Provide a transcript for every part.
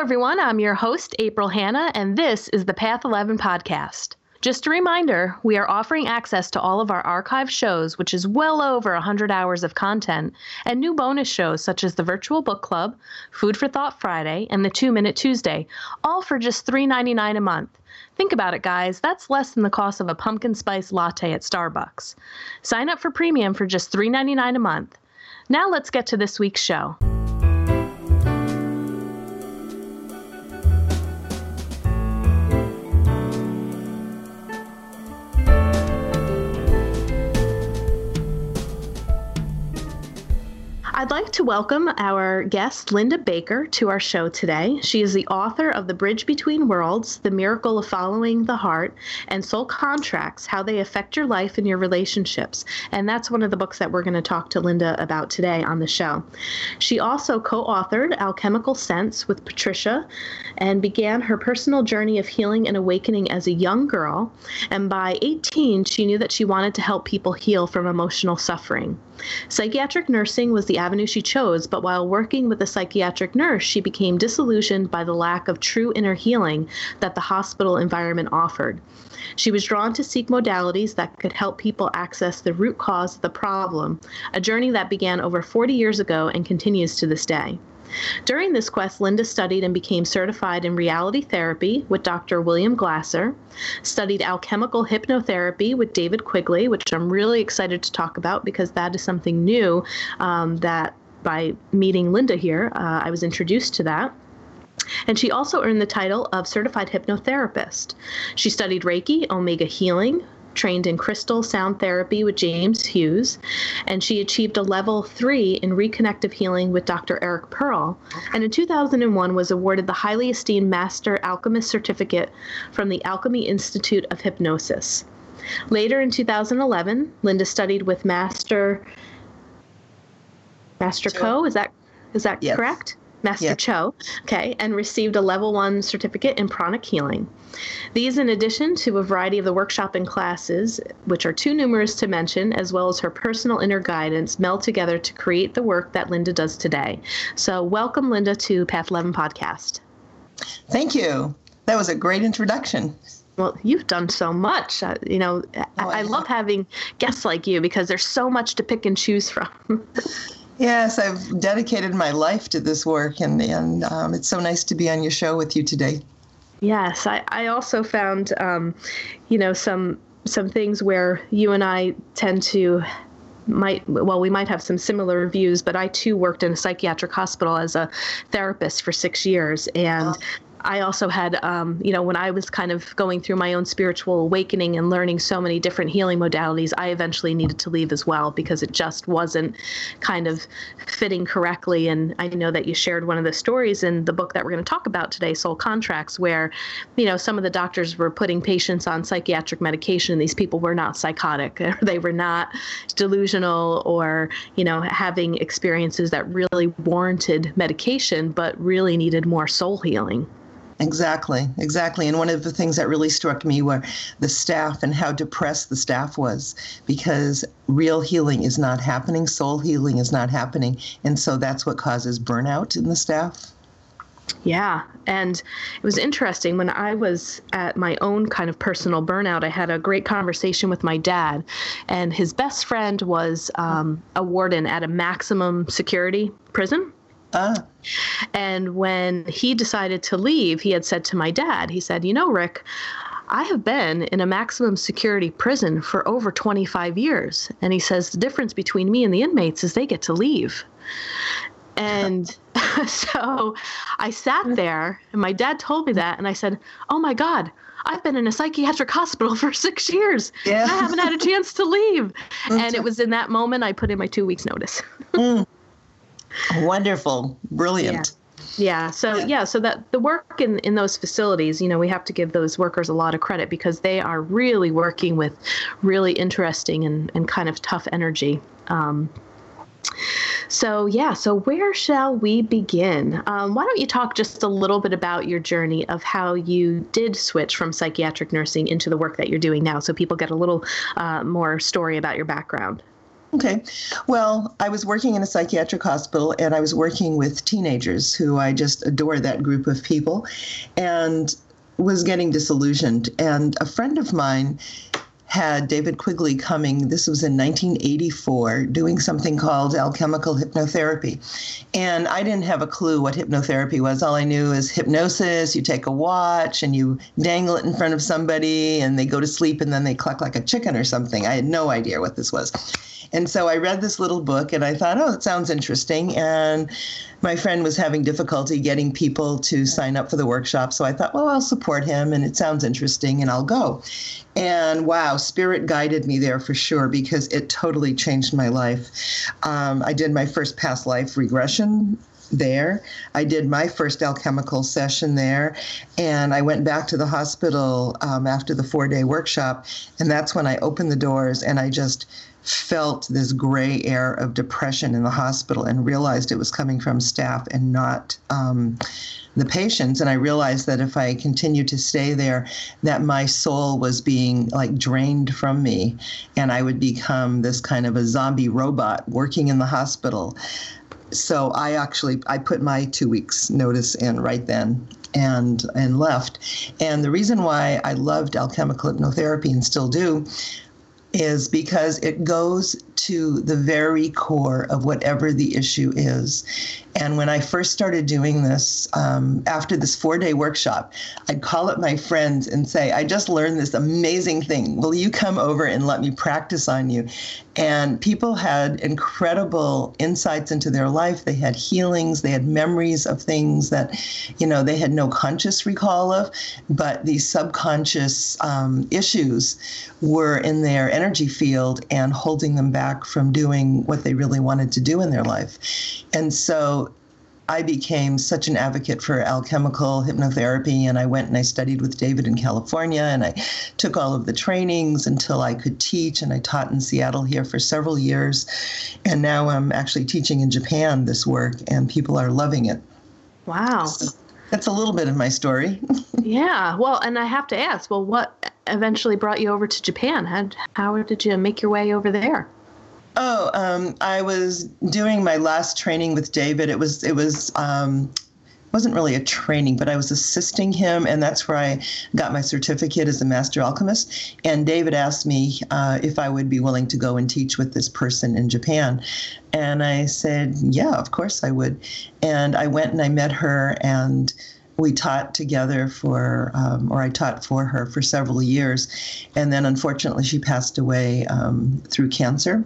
everyone. I'm your host, April Hanna, and this is the Path 11 podcast. Just a reminder, we are offering access to all of our archive shows, which is well over 100 hours of content, and new bonus shows such as the Virtual Book Club, Food for Thought Friday, and the 2 Minute Tuesday, all for just $3.99 a month. Think about it, guys. That's less than the cost of a pumpkin spice latte at Starbucks. Sign up for premium for just $3.99 a month. Now let's get to this week's show. I'd like to welcome our guest, Linda Baker, to our show today. She is the author of The Bridge Between Worlds The Miracle of Following the Heart and Soul Contracts How They Affect Your Life and Your Relationships. And that's one of the books that we're going to talk to Linda about today on the show. She also co authored Alchemical Sense with Patricia and began her personal journey of healing and awakening as a young girl. And by 18, she knew that she wanted to help people heal from emotional suffering. Psychiatric nursing was the avenue she chose, but while working with a psychiatric nurse, she became disillusioned by the lack of true inner healing that the hospital environment offered. She was drawn to seek modalities that could help people access the root cause of the problem, a journey that began over 40 years ago and continues to this day. During this quest, Linda studied and became certified in reality therapy with Dr. William Glasser, studied alchemical hypnotherapy with David Quigley, which I'm really excited to talk about because that is something new um, that by meeting Linda here, uh, I was introduced to that. And she also earned the title of Certified Hypnotherapist. She studied Reiki, Omega Healing, trained in crystal sound therapy with James Hughes, and she achieved a level three in reconnective healing with Dr. Eric Pearl. And in 2001 was awarded the highly esteemed Master Alchemist Certificate from the Alchemy Institute of Hypnosis. Later in 2011, Linda studied with Master Master Co. Is that is that yes. correct? Master yeah. Choa, okay, and received a level one certificate in pranic healing. These, in addition to a variety of the workshop and classes, which are too numerous to mention, as well as her personal inner guidance, meld together to create the work that Linda does today. So, welcome, Linda, to Path 11 podcast. Thank you. That was a great introduction. Well, you've done so much. Uh, you know, oh, I, I love having guests like you because there's so much to pick and choose from. Yes, I've dedicated my life to this work, and, and um, it's so nice to be on your show with you today. Yes, I, I also found, um, you know, some some things where you and I tend to might well we might have some similar views but i too worked in a psychiatric hospital as a therapist for six years and I also had, um, you know, when I was kind of going through my own spiritual awakening and learning so many different healing modalities, I eventually needed to leave as well because it just wasn't kind of fitting correctly. And I know that you shared one of the stories in the book that we're going to talk about today, Soul Contracts, where, you know, some of the doctors were putting patients on psychiatric medication. And these people were not psychotic, they were not delusional or, you know, having experiences that really warranted medication, but really needed more soul healing. Exactly, exactly. And one of the things that really struck me were the staff and how depressed the staff was because real healing is not happening, soul healing is not happening. And so that's what causes burnout in the staff. Yeah. And it was interesting when I was at my own kind of personal burnout. I had a great conversation with my dad, and his best friend was um, a warden at a maximum security prison. Ah. And when he decided to leave, he had said to my dad, he said, You know, Rick, I have been in a maximum security prison for over 25 years. And he says, The difference between me and the inmates is they get to leave. And so I sat there, and my dad told me that, and I said, Oh my God, I've been in a psychiatric hospital for six years. Yeah. I haven't had a chance to leave. and it was in that moment I put in my two weeks' notice. mm. Wonderful. Brilliant. Yeah. yeah. So yeah. so that the work in in those facilities, you know, we have to give those workers a lot of credit because they are really working with really interesting and, and kind of tough energy. Um, so, yeah, so where shall we begin? Um, why don't you talk just a little bit about your journey of how you did switch from psychiatric nursing into the work that you're doing now so people get a little uh, more story about your background? Okay. Well, I was working in a psychiatric hospital and I was working with teenagers who I just adore that group of people and was getting disillusioned. And a friend of mine had David Quigley coming, this was in 1984, doing something called alchemical hypnotherapy. And I didn't have a clue what hypnotherapy was. All I knew is hypnosis. You take a watch and you dangle it in front of somebody and they go to sleep and then they cluck like a chicken or something. I had no idea what this was. And so I read this little book and I thought, oh, it sounds interesting. And my friend was having difficulty getting people to sign up for the workshop. So I thought, well, I'll support him and it sounds interesting and I'll go. And wow, spirit guided me there for sure because it totally changed my life. Um, I did my first past life regression there. I did my first alchemical session there, and I went back to the hospital um, after the four day workshop, and that's when I opened the doors and I just felt this gray air of depression in the hospital and realized it was coming from staff and not um, the patients. And I realized that if I continued to stay there, that my soul was being like drained from me and I would become this kind of a zombie robot working in the hospital. So I actually I put my two weeks notice in right then and and left. And the reason why I loved alchemical hypnotherapy and still do is because it goes to the very core of whatever the issue is. And when I first started doing this, um, after this four day workshop, I'd call up my friends and say, I just learned this amazing thing. Will you come over and let me practice on you? And people had incredible insights into their life. They had healings, they had memories of things that, you know, they had no conscious recall of, but these subconscious um, issues were in their energy field and holding them back from doing what they really wanted to do in their life. And so I became such an advocate for alchemical hypnotherapy, and I went and I studied with David in California, and I took all of the trainings until I could teach, and I taught in Seattle here for several years, and now I'm actually teaching in Japan this work, and people are loving it. Wow. So that's a little bit of my story. yeah. Well, and I have to ask, well, what eventually brought you over to Japan? How, how did you make your way over there? Oh, um, I was doing my last training with David. It was it was um, wasn't really a training, but I was assisting him, and that's where I got my certificate as a master alchemist. And David asked me uh, if I would be willing to go and teach with this person in Japan, and I said, "Yeah, of course I would." And I went and I met her and we taught together for, um, or I taught for her for several years. And then unfortunately, she passed away um, through cancer.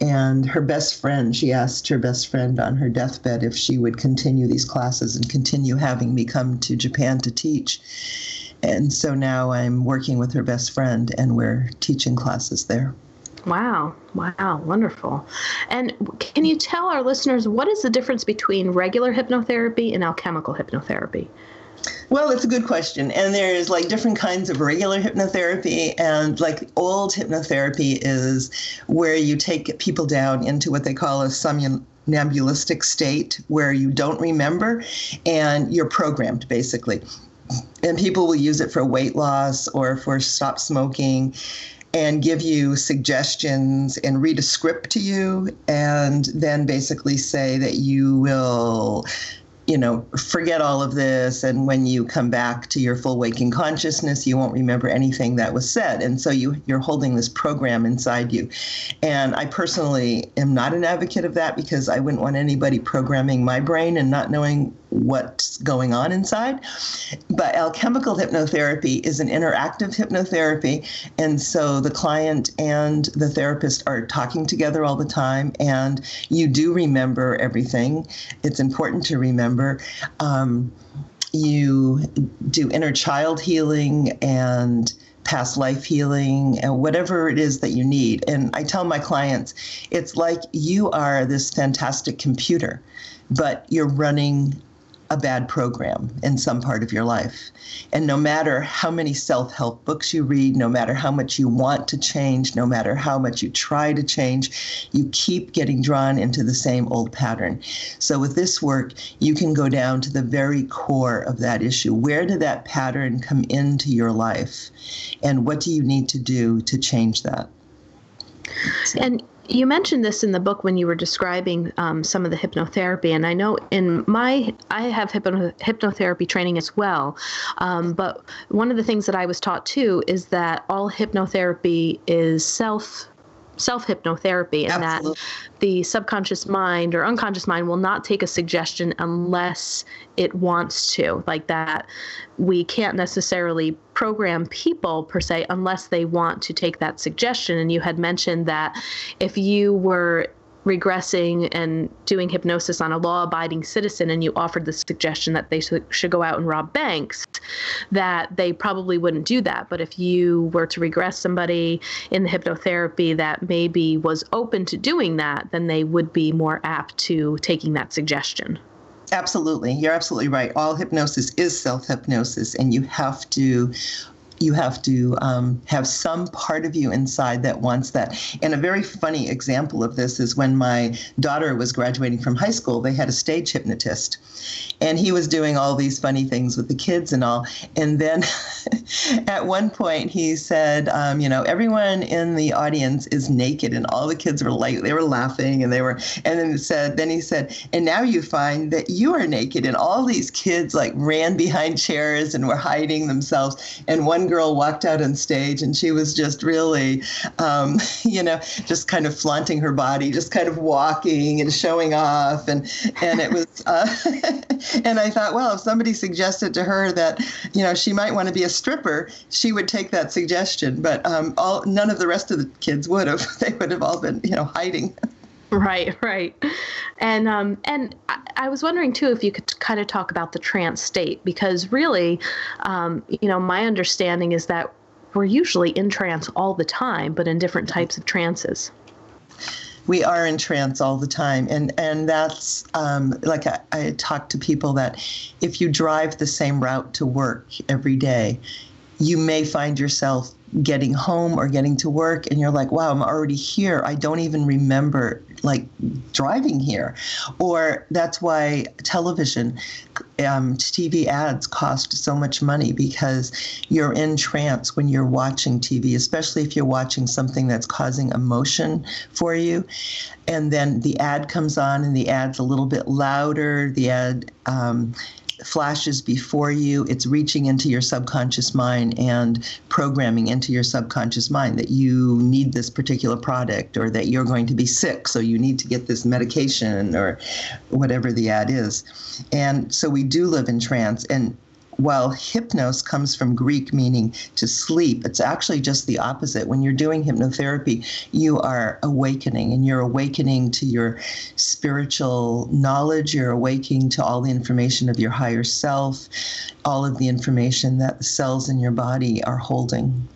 And her best friend, she asked her best friend on her deathbed if she would continue these classes and continue having me come to Japan to teach. And so now I'm working with her best friend and we're teaching classes there. Wow. Wow. Wonderful. And can you tell our listeners what is the difference between regular hypnotherapy and alchemical hypnotherapy? Well, it's a good question. And there's like different kinds of regular hypnotherapy. And like old hypnotherapy is where you take people down into what they call a somnambulistic state where you don't remember and you're programmed basically. And people will use it for weight loss or for stop smoking and give you suggestions and read a script to you and then basically say that you will you know, forget all of this. And when you come back to your full waking consciousness, you won't remember anything that was said. And so you, you're holding this program inside you. And I personally am not an advocate of that because I wouldn't want anybody programming my brain and not knowing what's going on inside. But alchemical hypnotherapy is an interactive hypnotherapy. And so the client and the therapist are talking together all the time, and you do remember everything. It's important to remember. Um, you do inner child healing and past life healing and whatever it is that you need. And I tell my clients, it's like you are this fantastic computer, but you're running a bad program in some part of your life. And no matter how many self help books you read, no matter how much you want to change, no matter how much you try to change, you keep getting drawn into the same old pattern. So, with this work, you can go down to the very core of that issue. Where did that pattern come into your life? And what do you need to do to change that? And you mentioned this in the book when you were describing um, some of the hypnotherapy, and I know in my I have hypno- hypnotherapy training as well. Um, but one of the things that I was taught too is that all hypnotherapy is self self hypnotherapy and Absolutely. that the subconscious mind or unconscious mind will not take a suggestion unless it wants to like that we can't necessarily program people per se unless they want to take that suggestion and you had mentioned that if you were regressing and doing hypnosis on a law abiding citizen and you offered the suggestion that they should go out and rob banks, that they probably wouldn't do that. But if you were to regress somebody in the hypnotherapy that maybe was open to doing that, then they would be more apt to taking that suggestion. Absolutely. You're absolutely right. All hypnosis is self hypnosis, and you have to you have to um, have some part of you inside that wants that. And a very funny example of this is when my daughter was graduating from high school, they had a stage hypnotist. And he was doing all these funny things with the kids and all. And then at one point he said, um, you know, everyone in the audience is naked. And all the kids were like, they were laughing and they were, and then said, then he said, and now you find that you are naked. And all these kids like ran behind chairs and were hiding themselves. And one girl walked out on stage and she was just really, um, you know, just kind of flaunting her body, just kind of walking and showing off. And, and it was, uh, and I thought, well, if somebody suggested to her that, you know, she might want to be a stripper, she would take that suggestion. But um, all, none of the rest of the kids would have. They would have all been, you know, hiding. Right, right, and um, and I, I, was wondering too if you could kind of talk about the trance state because really, um, you know, my understanding is that we're usually in trance all the time, but in different types of trances. We are in trance all the time, and and that's um, like I, I talk to people that if you drive the same route to work every day, you may find yourself getting home or getting to work and you're like wow i'm already here. I don't even remember like driving here. Or that's why television um, tv ads cost so much money because you're in trance when you're watching tv especially if you're watching something that's causing emotion for you. And then the ad comes on and the ad's a little bit louder. The ad um, flashes before you. It's reaching into your subconscious mind and programming into your subconscious mind that you need this particular product or that you're going to be sick, so you need to get this medication or whatever the ad is. And so we do live in trance. And while hypnos comes from Greek meaning to sleep, it's actually just the opposite. When you're doing hypnotherapy, you are awakening and you're awakening to your spiritual knowledge, you're awakening to all the information of your higher self, all of the information that the cells in your body are holding.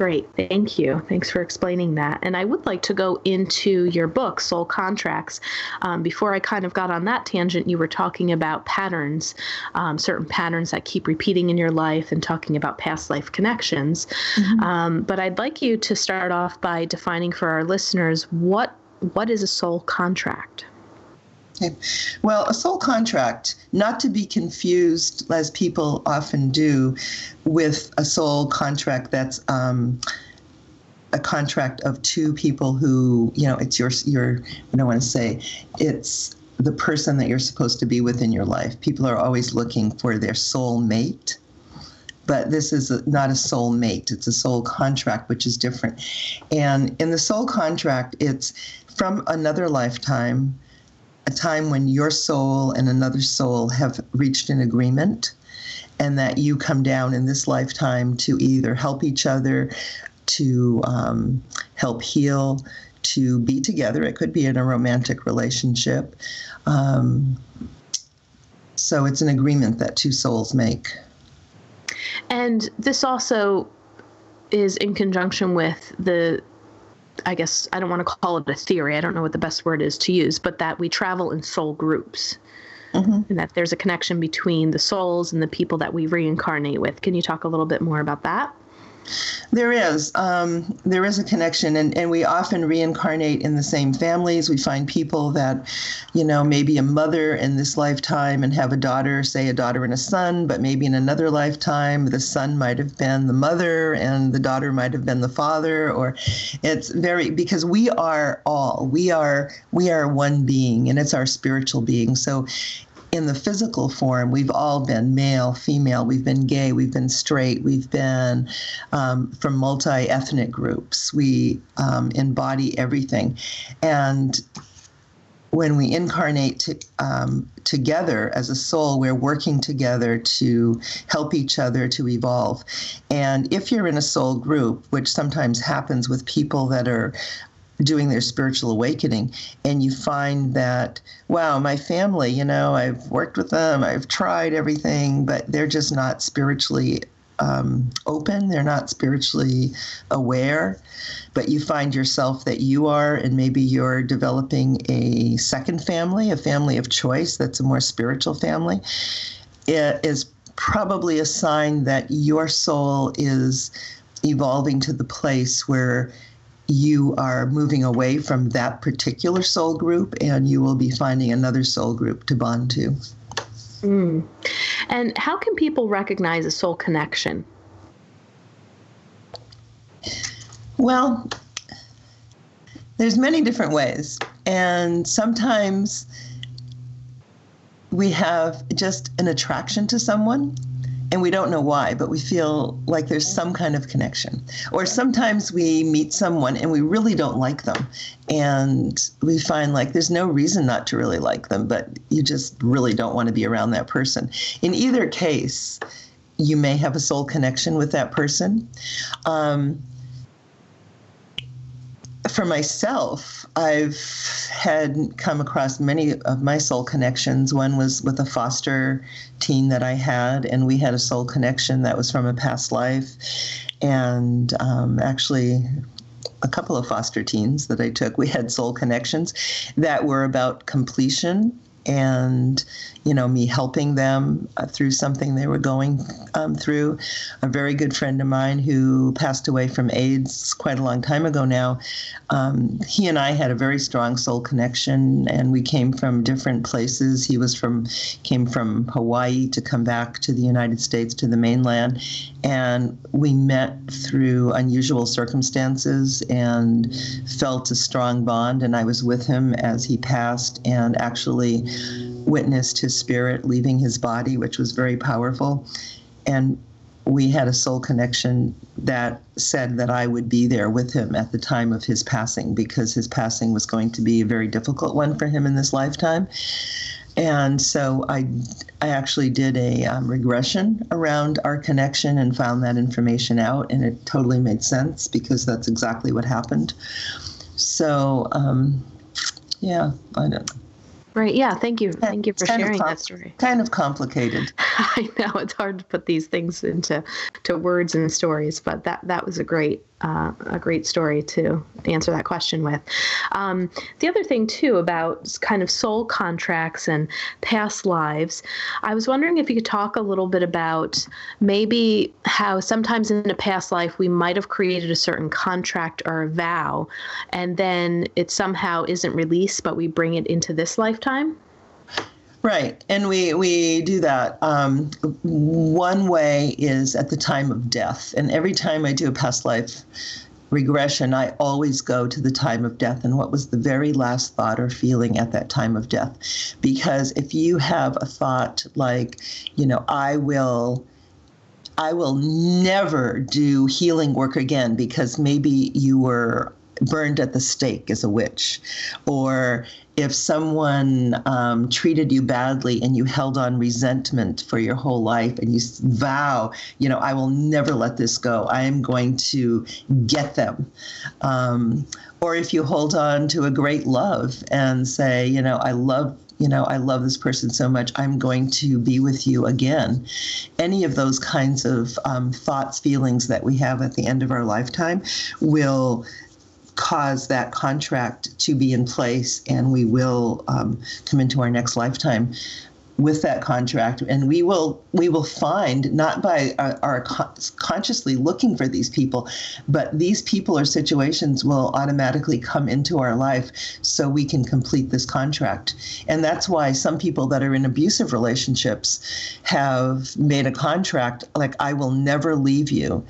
Great. Thank you. Thanks for explaining that. And I would like to go into your book, Soul Contracts. Um, before I kind of got on that tangent, you were talking about patterns, um, certain patterns that keep repeating in your life, and talking about past life connections. Mm-hmm. Um, but I'd like you to start off by defining for our listeners what what is a soul contract? Okay. Well, a soul contract, not to be confused, as people often do, with a soul contract that's um, a contract of two people who, you know, it's your, your, I don't want to say, it's the person that you're supposed to be with in your life. People are always looking for their soul mate but this is not a soul mate it's a soul contract which is different and in the soul contract it's from another lifetime a time when your soul and another soul have reached an agreement and that you come down in this lifetime to either help each other, to um, help heal, to be together. It could be in a romantic relationship. Um, so it's an agreement that two souls make. And this also is in conjunction with the I guess I don't want to call it a theory. I don't know what the best word is to use, but that we travel in soul groups. Mm-hmm. And that there's a connection between the souls and the people that we reincarnate with. Can you talk a little bit more about that? There is. Um, there is a connection, and, and we often reincarnate in the same families. We find people that, you know, maybe a mother in this lifetime and have a daughter, say a daughter and a son, but maybe in another lifetime, the son might have been the mother and the daughter might have been the father, or it's very because we are all we are we are one being, and it's our spiritual being. So in the physical form, we've all been male, female, we've been gay, we've been straight, we've been um, from multi ethnic groups. We um, embody everything. And when we incarnate to, um, together as a soul, we're working together to help each other to evolve. And if you're in a soul group, which sometimes happens with people that are doing their spiritual awakening and you find that wow my family you know i've worked with them i've tried everything but they're just not spiritually um, open they're not spiritually aware. But you find yourself that you are and maybe you're developing a second family a family of choice that's a more spiritual family. It is probably a sign that your soul is evolving to the place where you are moving away from that particular soul group and you will be finding another soul group to bond to. Mm. And how can people recognize a soul connection? Well, there's many different ways. And sometimes we have just an attraction to someone and we don't know why, but we feel like there's some kind of connection. Or sometimes we meet someone and we really don't like them, and we find like there's no reason not to really like them, but you just really don't want to be around that person. In either case, you may have a soul connection with that person. Um, for myself, I've had come across many of my soul connections. One was with a foster teen that I had, and we had a soul connection that was from a past life. And um, actually, a couple of foster teens that I took, we had soul connections that were about completion and you know me helping them uh, through something they were going um, through. A very good friend of mine who passed away from aids quite a long time ago now um, he and i had a very strong soul connection and we came from different places. He was from came from hawaii to come back to the united states to the mainland and we met through unusual circumstances and felt a strong bond and i was with him as he passed and actually witnessed his spirit leaving his body, which was very powerful. And we had a soul connection that said that I would be there with him at the time of his passing because his passing was going to be a very difficult one for him in this lifetime. And so I, I actually did a um, regression around our connection and found that information out, and it totally made sense because that's exactly what happened. So, um, yeah, I don't. Right. Yeah. Thank you. Thank you for sharing com- that story. Kind of complicated. I know it's hard to put these things into to words and stories, but that that was a great uh, a great story to answer that question with. Um, the other thing, too, about kind of soul contracts and past lives, I was wondering if you could talk a little bit about maybe how sometimes in a past life we might have created a certain contract or a vow, and then it somehow isn't released, but we bring it into this lifetime. Right, and we we do that. Um, one way is at the time of death, and every time I do a past life regression, I always go to the time of death and what was the very last thought or feeling at that time of death. Because if you have a thought like, you know, I will. I will never do healing work again because maybe you were burned at the stake as a witch, or if someone um, treated you badly and you held on resentment for your whole life and you vow, you know, I will never let this go. I am going to get them. Um, or if you hold on to a great love and say, you know, I love you know, I love this person so much, I'm going to be with you again. Any of those kinds of um, thoughts, feelings that we have at the end of our lifetime will cause that contract to be in place and we will um, come into our next lifetime. with that contract and we will we will find not by our, our consciously looking for these people but these people or situations will automatically come into our life so we can complete this contract and that's why some people that are in abusive relationships have made a contract like I will never leave you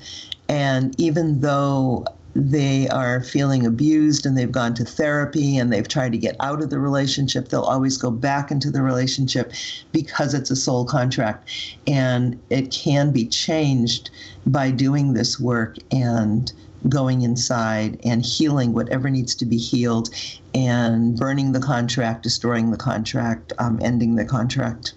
and even though they are feeling abused and they've gone to therapy and they've tried to get out of the relationship, they'll always go back into the relationship because it's a soul contract. And it can be changed by doing this work and going inside and healing whatever needs to be healed and burning the contract, destroying the contract, um, ending the contract.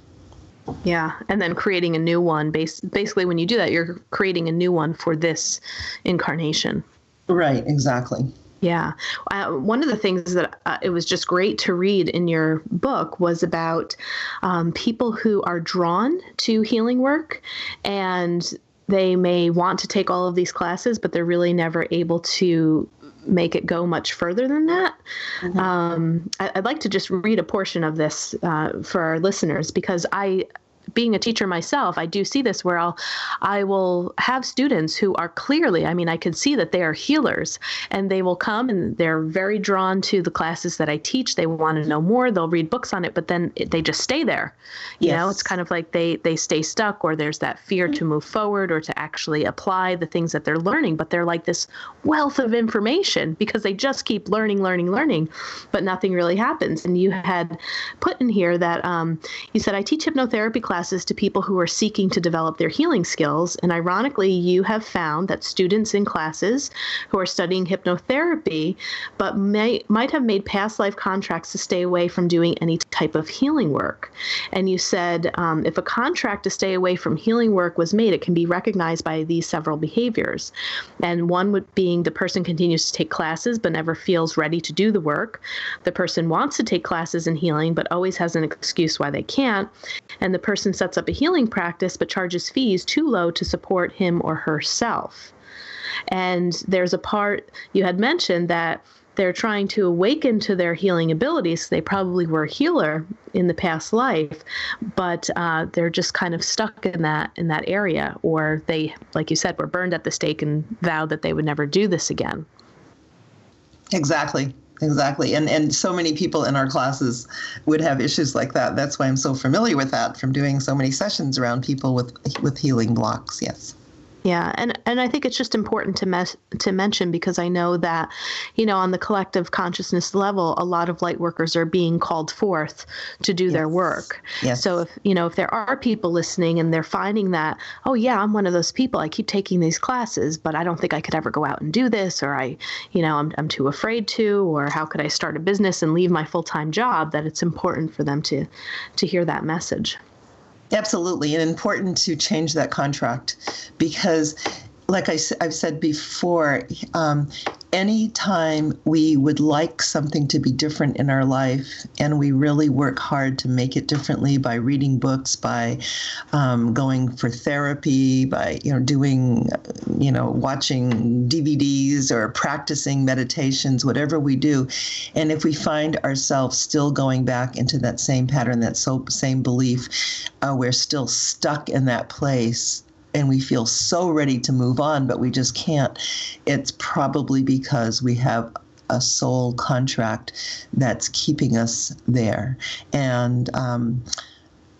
Yeah, and then creating a new one. Bas- basically, when you do that, you're creating a new one for this incarnation. Right, exactly. Yeah. Uh, one of the things that uh, it was just great to read in your book was about um, people who are drawn to healing work and they may want to take all of these classes, but they're really never able to make it go much further than that. Mm-hmm. Um, I, would like to just read a portion of this uh, for our listeners because I being a teacher myself, I do see this where I'll, I will have students who are clearly, I mean, I can see that they are healers and they will come and they're very drawn to the classes that I teach. They want to know more. They'll read books on it, but then they just stay there. You yes. know, it's kind of like they, they stay stuck or there's that fear to move forward or to actually apply the things that they're learning. But they're like this wealth of information because they just keep learning, learning, learning, but nothing really happens. And you had put in here that um, you said, I teach hypnotherapy classes classes to people who are seeking to develop their healing skills. And ironically, you have found that students in classes who are studying hypnotherapy but may, might have made past life contracts to stay away from doing any type of healing work. And you said um, if a contract to stay away from healing work was made, it can be recognized by these several behaviors. And one would being the person continues to take classes but never feels ready to do the work. The person wants to take classes in healing but always has an excuse why they can't. And the person person sets up a healing practice but charges fees too low to support him or herself. And there's a part you had mentioned that they're trying to awaken to their healing abilities. They probably were a healer in the past life, but uh, they're just kind of stuck in that in that area, or they, like you said, were burned at the stake and vowed that they would never do this again. Exactly exactly. And and so many people in our classes would have issues like that. That's why i'm so familiar with that from doing so many sessions around people with with healing blocks. Yes yeah, and and I think it's just important to mes- to mention because I know that, you know, on the collective consciousness level, a lot of light workers are being called forth to do yes. their work. Yes. So if you know if there are people listening and they're finding that, oh yeah, I'm one of those people. I keep taking these classes, but I don't think I could ever go out and do this, or I, you know, I'm I'm too afraid to, or how could I start a business and leave my full time job? That it's important for them to to hear that message. Absolutely, and important to change that contract because, like I, have said before, um, anytime we would like something to be different in our life and we really work hard to make it differently by reading books by um, going for therapy by you know doing you know watching dvds or practicing meditations whatever we do. And if we find ourselves still going back into that same pattern that so, same belief uh, we're still stuck in that place and we feel so ready to move on, but we just can't, it's probably because we have a soul contract that's keeping us there. And um,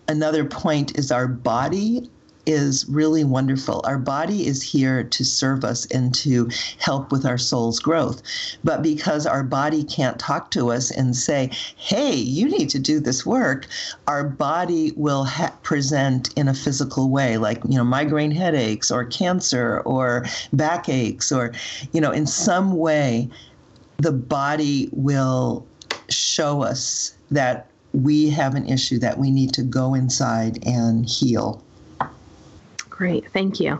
another point is our body is really wonderful. Our body is here to serve us and to help with our soul's growth. But because our body can't talk to us and say, hey, you need to do this work, our body will ha- present in a physical way, like, you know, migraine headaches or cancer or backaches or, you know, in some way, the body will show us that we have an issue that we need to go inside and heal. Great, thank you.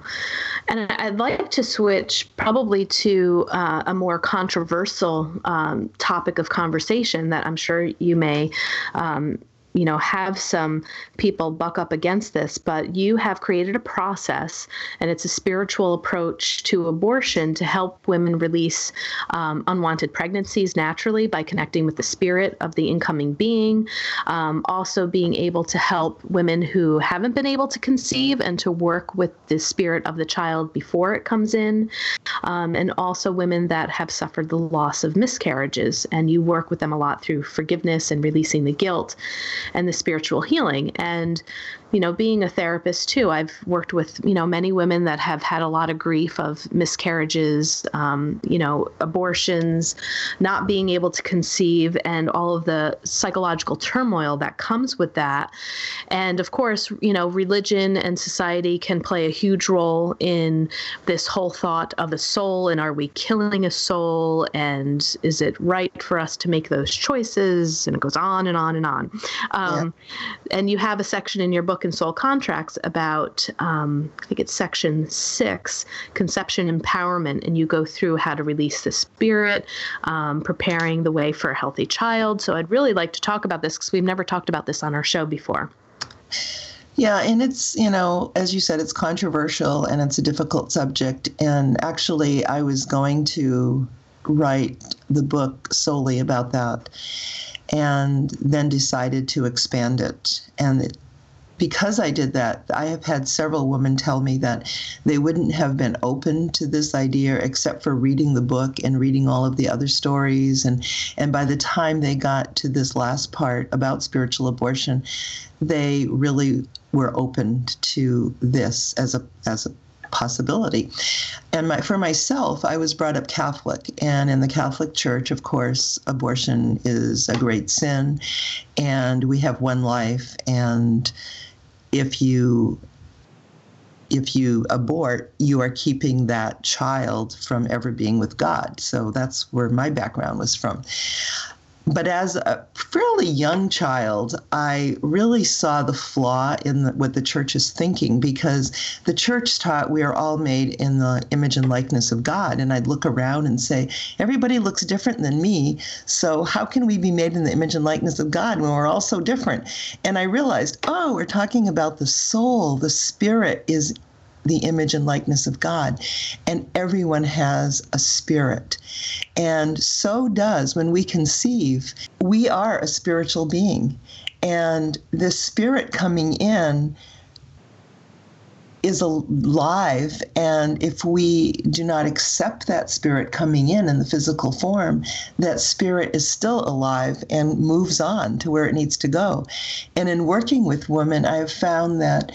And I'd like to switch probably to uh, a more controversial um, topic of conversation that I'm sure you may um, you know, have some people buck up against this, but you have created a process and it's a spiritual approach to abortion to help women release um, unwanted pregnancies naturally by connecting with the spirit of the incoming being. Um, also, being able to help women who haven't been able to conceive and to work with the spirit of the child before it comes in. Um, and also women that have suffered the loss of miscarriages. And you work with them a lot through forgiveness and releasing the guilt and the spiritual healing. And you know, being a therapist too, I've worked with, you know, many women that have had a lot of grief of miscarriages, um, you know, abortions, not being able to conceive, and all of the psychological turmoil that comes with that. And of course, you know, religion and society can play a huge role in this whole thought of a soul and are we killing a soul and is it right for us to make those choices? And it goes on and on and on. Um, yeah. And you have a section in your book in Soul Contracts about, um, I think it's section six, conception empowerment, and you go through how to release the spirit, um, preparing the way for a healthy child. So I'd really like to talk about this because we've never talked about this on our show before. Yeah, and it's, you know, as you said, it's controversial and it's a difficult subject. And actually, I was going to write the book solely about that and then decided to expand it. And it, because I did that, I have had several women tell me that they wouldn't have been open to this idea except for reading the book and reading all of the other stories. And, and by the time they got to this last part about spiritual abortion, they really were open to this as a, as a possibility. And my, for myself, I was brought up Catholic, and in the Catholic Church, of course, abortion is a great sin, and we have one life, and if you if you abort, you are keeping that child from ever being with God. So that's where my background was from. But as a fairly young child, I really saw the flaw in the, what the church is thinking because the church taught we are all made in the image and likeness of God. And I'd look around and say, everybody looks different than me. So how can we be made in the image and likeness of God when we're all so different? And I realized, oh, we're talking about the soul. The spirit is the image and likeness of God. And everyone has a spirit. And so does when we conceive, we are a spiritual being. And this spirit coming in is alive. And if we do not accept that spirit coming in in the physical form, that spirit is still alive and moves on to where it needs to go. And in working with women, I have found that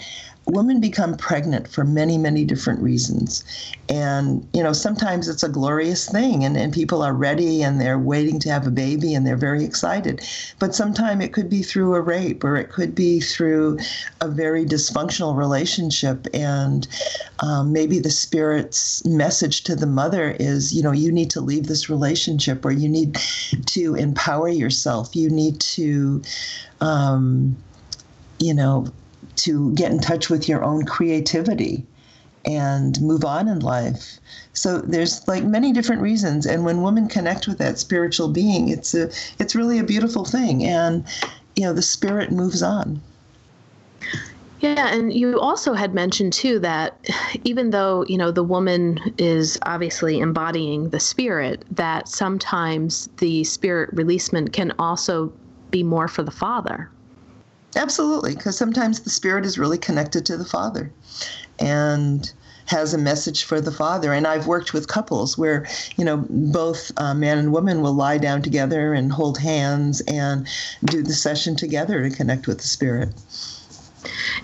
women become pregnant for many, many different reasons. And, you know, sometimes it's a glorious thing and, and people are ready and they're waiting to have a baby and they're very excited. But sometimes it could be through a rape or it could be through a very dysfunctional relationship. And um, maybe the spirit's message to the mother is, you know, you need to leave this relationship or you need to empower yourself. You need to, um, you know, to get in touch with your own creativity and move on in life. So there's like many different reasons and when women connect with that spiritual being it's a it's really a beautiful thing and you know the spirit moves on. Yeah, and you also had mentioned too that even though, you know, the woman is obviously embodying the spirit, that sometimes the spirit releasement can also be more for the father. Absolutely, because sometimes the spirit is really connected to the father and has a message for the father. And I've worked with couples where, you know, both uh, man and woman will lie down together and hold hands and do the session together to connect with the spirit.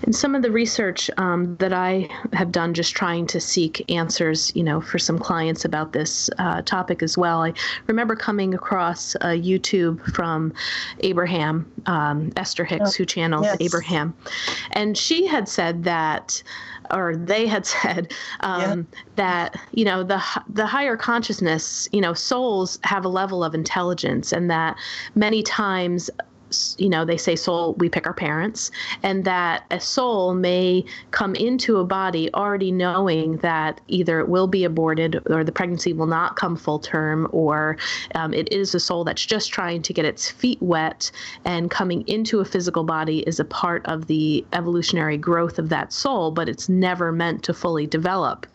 In some of the research um, that I have done, just trying to seek answers, you know, for some clients about this uh, topic as well, I remember coming across a YouTube from Abraham, um, Esther Hicks, who channels yes. Abraham, and she had said that or they had said um, yeah. that you know the the higher consciousness you know souls have a level of intelligence and that many times you know, they say soul, we pick our parents, and that a soul may come into a body already knowing that either it will be aborted or the pregnancy will not come full term, or um, it is a soul that's just trying to get its feet wet, and coming into a physical body is a part of the evolutionary growth of that soul, but it's never meant to fully develop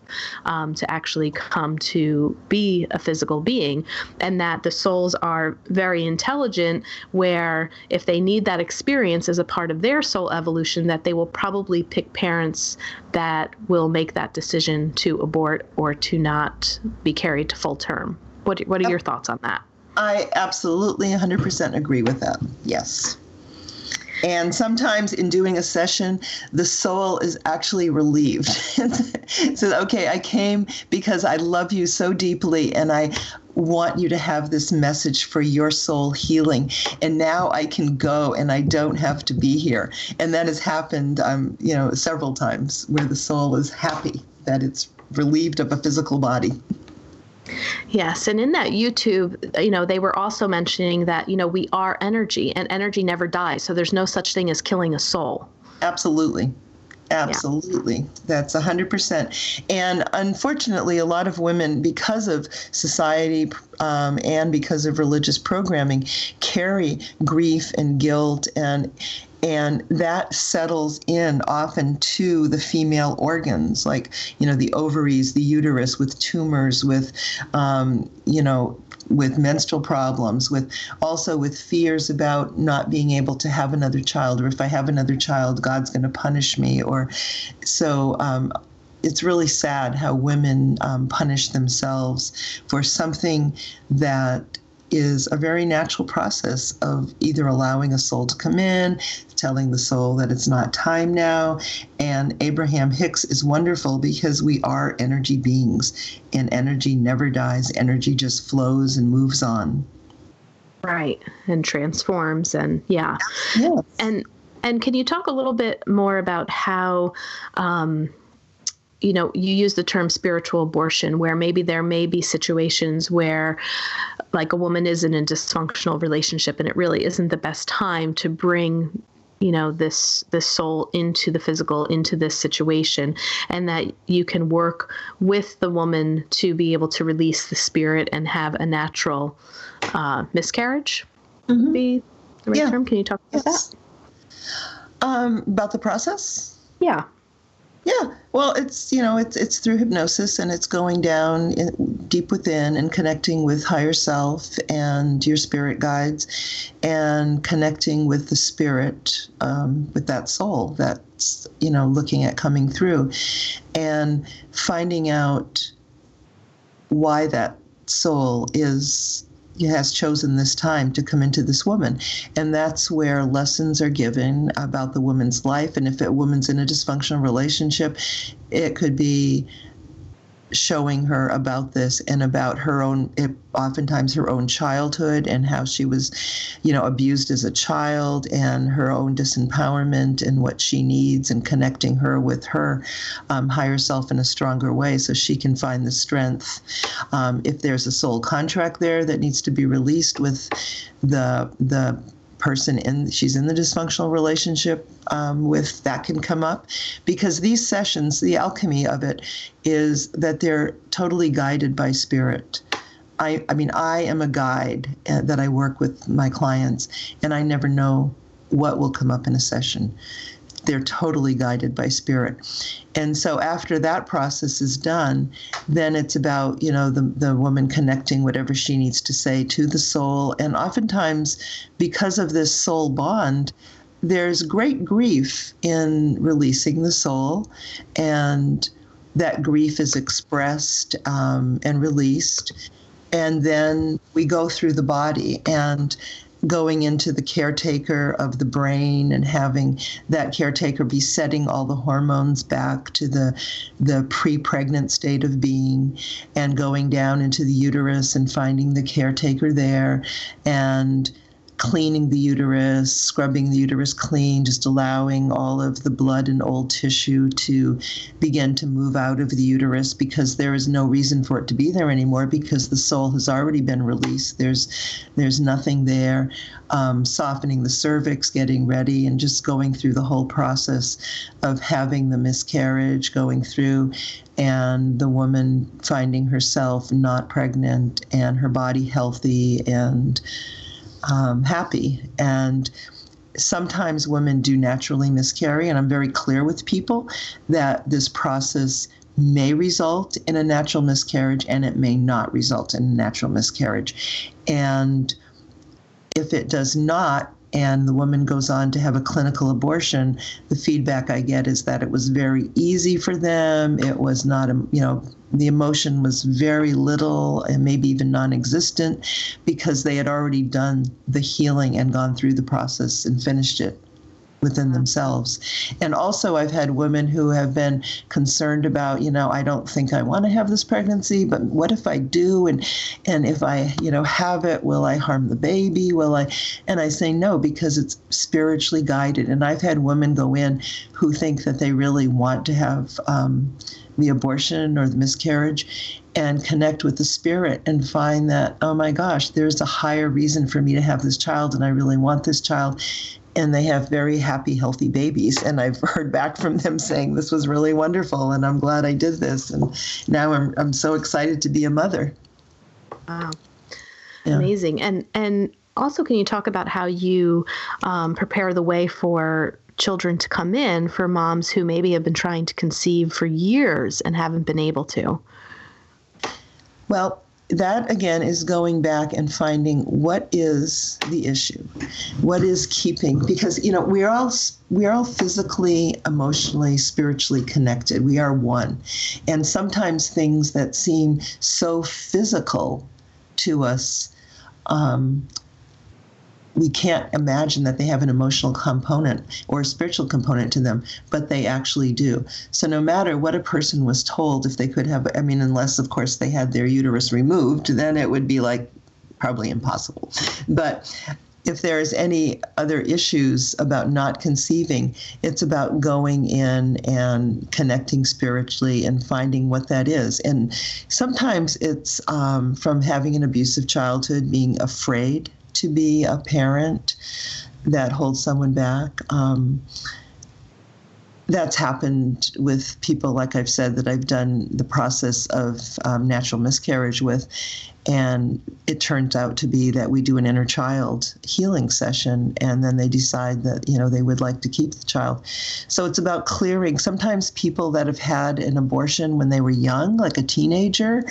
um, to actually come to be a physical being, and that the souls are very intelligent, where if they need that experience as a part of their soul evolution, that they will probably pick parents that will make that decision to abort or to not be carried to full term. What, what are your thoughts on that? I absolutely 100% agree with that. Yes. And sometimes in doing a session, the soul is actually relieved. says, okay, I came because I love you so deeply and I want you to have this message for your soul healing. And now I can go and I don't have to be here. And that has happened, um, you know, several times where the soul is happy that it's relieved of a physical body. Yes, and in that YouTube, you know, they were also mentioning that, you know, we are energy and energy never dies. So there's no such thing as killing a soul. Absolutely. Absolutely. Yeah. That's 100%. And unfortunately, a lot of women, because of society um, and because of religious programming, carry grief and guilt and and that settles in often to the female organs like you know the ovaries the uterus with tumors with um, you know with menstrual problems with also with fears about not being able to have another child or if i have another child god's going to punish me or so um, it's really sad how women um, punish themselves for something that is a very natural process of either allowing a soul to come in, telling the soul that it's not time now. And Abraham Hicks is wonderful because we are energy beings, and energy never dies, energy just flows and moves on. Right, and transforms, and yeah. Yes. And and can you talk a little bit more about how um, you know, you use the term spiritual abortion, where maybe there may be situations where, like, a woman is in a dysfunctional relationship, and it really isn't the best time to bring you know this this soul into the physical into this situation and that you can work with the woman to be able to release the spirit and have a natural uh, miscarriage mm-hmm. be the right yeah. term can you talk about yes. that um, about the process yeah yeah, well, it's you know it's it's through hypnosis and it's going down in, deep within and connecting with higher self and your spirit guides, and connecting with the spirit um, with that soul that's you know looking at coming through, and finding out why that soul is has chosen this time to come into this woman. And that's where lessons are given about the woman's life. And if a woman's in a dysfunctional relationship, it could be showing her about this and about her own oftentimes her own childhood and how she was you know abused as a child and her own disempowerment and what she needs and connecting her with her um, higher self in a stronger way so she can find the strength um, if there's a soul contract there that needs to be released with the the person in she's in the dysfunctional relationship um, with that can come up. Because these sessions the alchemy of it is that they're totally guided by spirit. I, I mean i am a guide uh, that i work with my clients and i never know what will come up in a session they're totally guided by spirit. And so after that process is done, then it's about, you know, the, the woman connecting whatever she needs to say to the soul. And oftentimes, because of this soul bond, there's great grief in releasing the soul. And that grief is expressed um, and released. And then we go through the body. And going into the caretaker of the brain and having that caretaker be setting all the hormones back to the the pre-pregnant state of being and going down into the uterus and finding the caretaker there. And cleaning the uterus, scrubbing the uterus clean, just allowing all of the blood and old tissue to begin to move out of the uterus because there is no reason for it to be there anymore because the soul has already been released. There's there's nothing there. Um, softening the cervix, getting ready, and just going through the whole process of having the miscarriage, going through, and the woman finding herself not pregnant and her body healthy and um, happy. And sometimes women do naturally miscarry, and I'm very clear with people that this process may result in a natural miscarriage and it may not result in a natural miscarriage. And if it does not, and the woman goes on to have a clinical abortion, the feedback I get is that it was very easy for them. It was not, a, you know, the emotion was very little and maybe even non existent because they had already done the healing and gone through the process and finished it within themselves. And also, I've had women who have been concerned about, you know, I don't think I want to have this pregnancy, but what if I do? And and if I, you know, have it, will I harm the baby? Will I? And I say no because it's spiritually guided. And I've had women go in who think that they really want to have. Um, the abortion or the miscarriage and connect with the spirit and find that, oh my gosh, there's a higher reason for me to have this child and I really want this child and they have very happy, healthy babies. And I've heard back from them saying this was really wonderful, and I'm glad I did this. And now I'm I'm so excited to be a mother. Wow, yeah. amazing! And and also, can you talk about how you um, prepare the way for children to come in for moms who maybe have been trying to conceive for years and haven't been able to? Well, that again is going back and finding what is the issue what is keeping because you know we're all we're all physically emotionally spiritually connected. We are one. And sometimes things that seem so physical to us um, we can't imagine that they have an emotional component or a spiritual component to them, but they actually do. So no matter what a person was told, if they could have, I mean, unless of course they had their uterus removed, then it would be like probably impossible. But if there's any other issues about not conceiving, it's about going in and connecting spiritually and finding what that is. And sometimes it's um, from having an abusive childhood, being afraid to be a parent that holds someone back. Um, that's happened with people, like I've said, that I've done the process of um, natural miscarriage with. And it turns out to be that we do an inner child healing session, and then they decide that, you know, they would like to keep the child. So it's about clearing. Sometimes people that have had an abortion when they were young, like a teenager,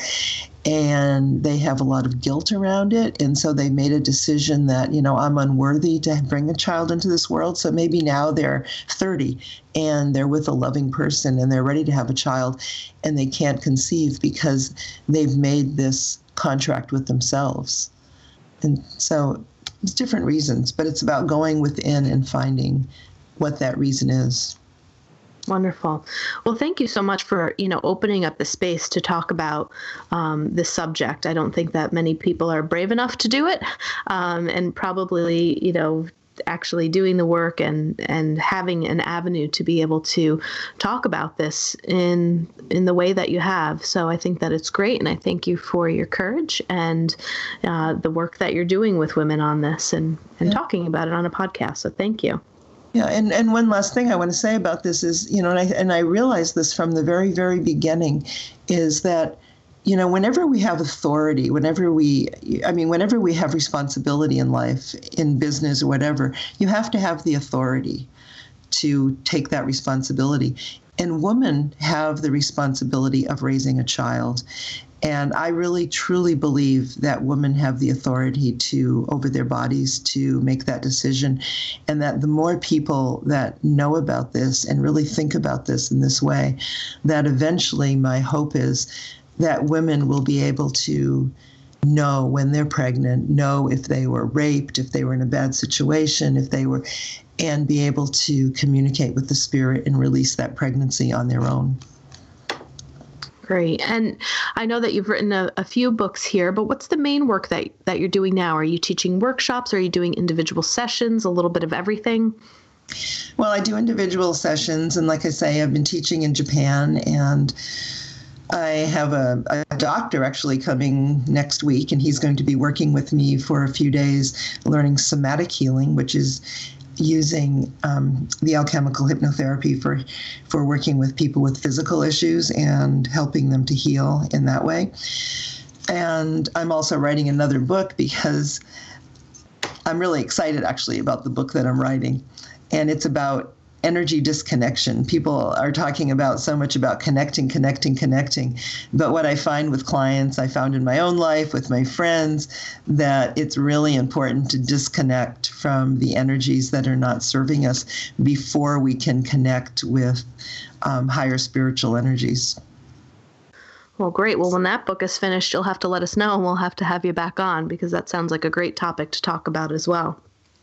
and they have a lot of guilt around it. And so they made a decision that, you know, I'm unworthy to bring a child into this world. So maybe now they're 30 and they're with a loving person and they're ready to have a child and they can't conceive because they've made this contract with themselves. And so it's different reasons, but it's about going within and finding what that reason is. Wonderful. Well, thank you so much for you know opening up the space to talk about um, this subject. I don't think that many people are brave enough to do it, um, and probably you know actually doing the work and and having an avenue to be able to talk about this in in the way that you have. So I think that it's great, and I thank you for your courage and uh, the work that you're doing with women on this and and yeah. talking about it on a podcast. So thank you. Yeah, and, and one last thing I want to say about this is, you know, and I, and I realized this from the very, very beginning, is that, you know, whenever we have authority, whenever we, I mean, whenever we have responsibility in life, in business or whatever, you have to have the authority to take that responsibility. And women have the responsibility of raising a child. And I really truly believe that women have the authority to, over their bodies, to make that decision. And that the more people that know about this and really think about this in this way, that eventually my hope is that women will be able to know when they're pregnant, know if they were raped, if they were in a bad situation, if they were, and be able to communicate with the spirit and release that pregnancy on their own. Great. And I know that you've written a, a, few books here, but what's the main work that, that you're doing now? Are you teaching workshops? Are you doing individual sessions? A little bit of everything? Well, I do individual sessions, and like I say, I've been teaching in Japan, and I have a, a, doctor actually coming next week, and he's going to be working with me for a few days learning somatic healing, which is using um, the alchemical hypnotherapy for for working with people with physical issues and helping them to heal in that way. And I'm also writing another book because I'm really excited actually about the book that I'm writing and it's about energy disconnection. People are talking about so much about connecting, connecting, connecting. But what I find with clients, I found in my own life, with my friends, that it's really important to disconnect from the energies that are not serving us before we can connect with um, higher spiritual energies. Well, great. Well, when that book is finished, you'll have to let us know and we'll have to have you back on because that sounds like a great topic to talk about as well.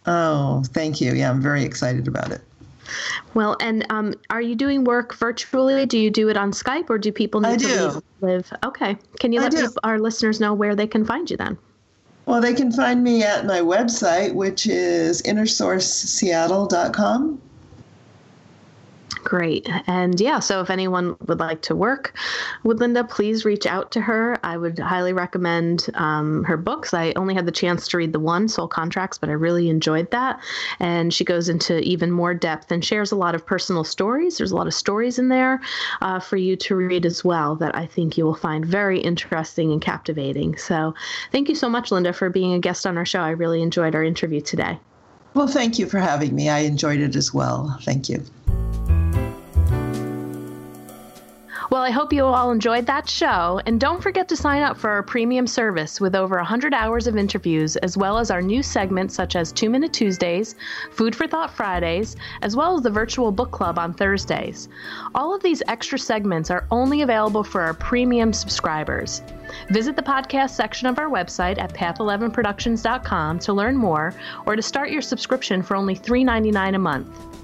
Oh, thank you. Yeah, I'm very excited about it. Well, and um, are you doing work virtually? Do you do it on Skype, or do people need I to do. live? Okay. Can you let people, our listeners know where they can find you then? Well, they can find me at my website, which is innersourceseattle.com. Great. And yeah, so if anyone would like to work with Linda, please reach out to her. I would highly recommend um, her books. I only had the chance to read the one, Soul Contracts, but I really enjoyed that. And she goes into even more depth and shares a lot of personal stories. There's a lot of stories in there uh, for you to read as well that I think you will find very interesting and captivating. So thank you so much, Linda, for being a guest on our show. I really enjoyed our interview today. Well, thank you for having me. I enjoyed it as well. Thank you. I hope you all enjoyed that show, and don't forget to sign up for our premium service with over 100 hours of interviews, as well as our new segments such as Two Minute Tuesdays, Food for Thought Fridays, as well as the virtual book club on Thursdays. All of these extra segments are only available for our premium subscribers. Visit the podcast section of our website at path11productions.com to learn more or to start your subscription for only $3.99 a month.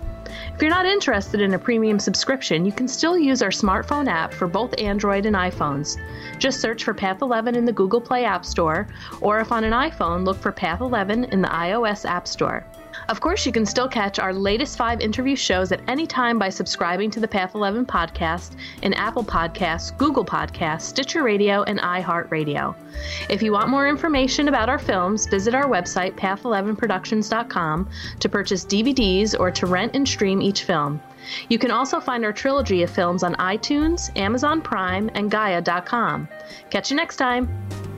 If you're not interested in a premium subscription, you can still use our smartphone app for both Android and iPhones. Just search for Path 11 in the Google Play App Store, or if on an iPhone, look for Path 11 in the iOS App Store. Of course, you can still catch our latest five interview shows at any time by subscribing to the Path 11 podcast in Apple Podcasts, Google Podcasts, Stitcher Radio, and iHeartRadio. If you want more information about our films, visit our website, path11productions.com, to purchase DVDs or to rent and stream each film. You can also find our trilogy of films on iTunes, Amazon Prime, and Gaia.com. Catch you next time.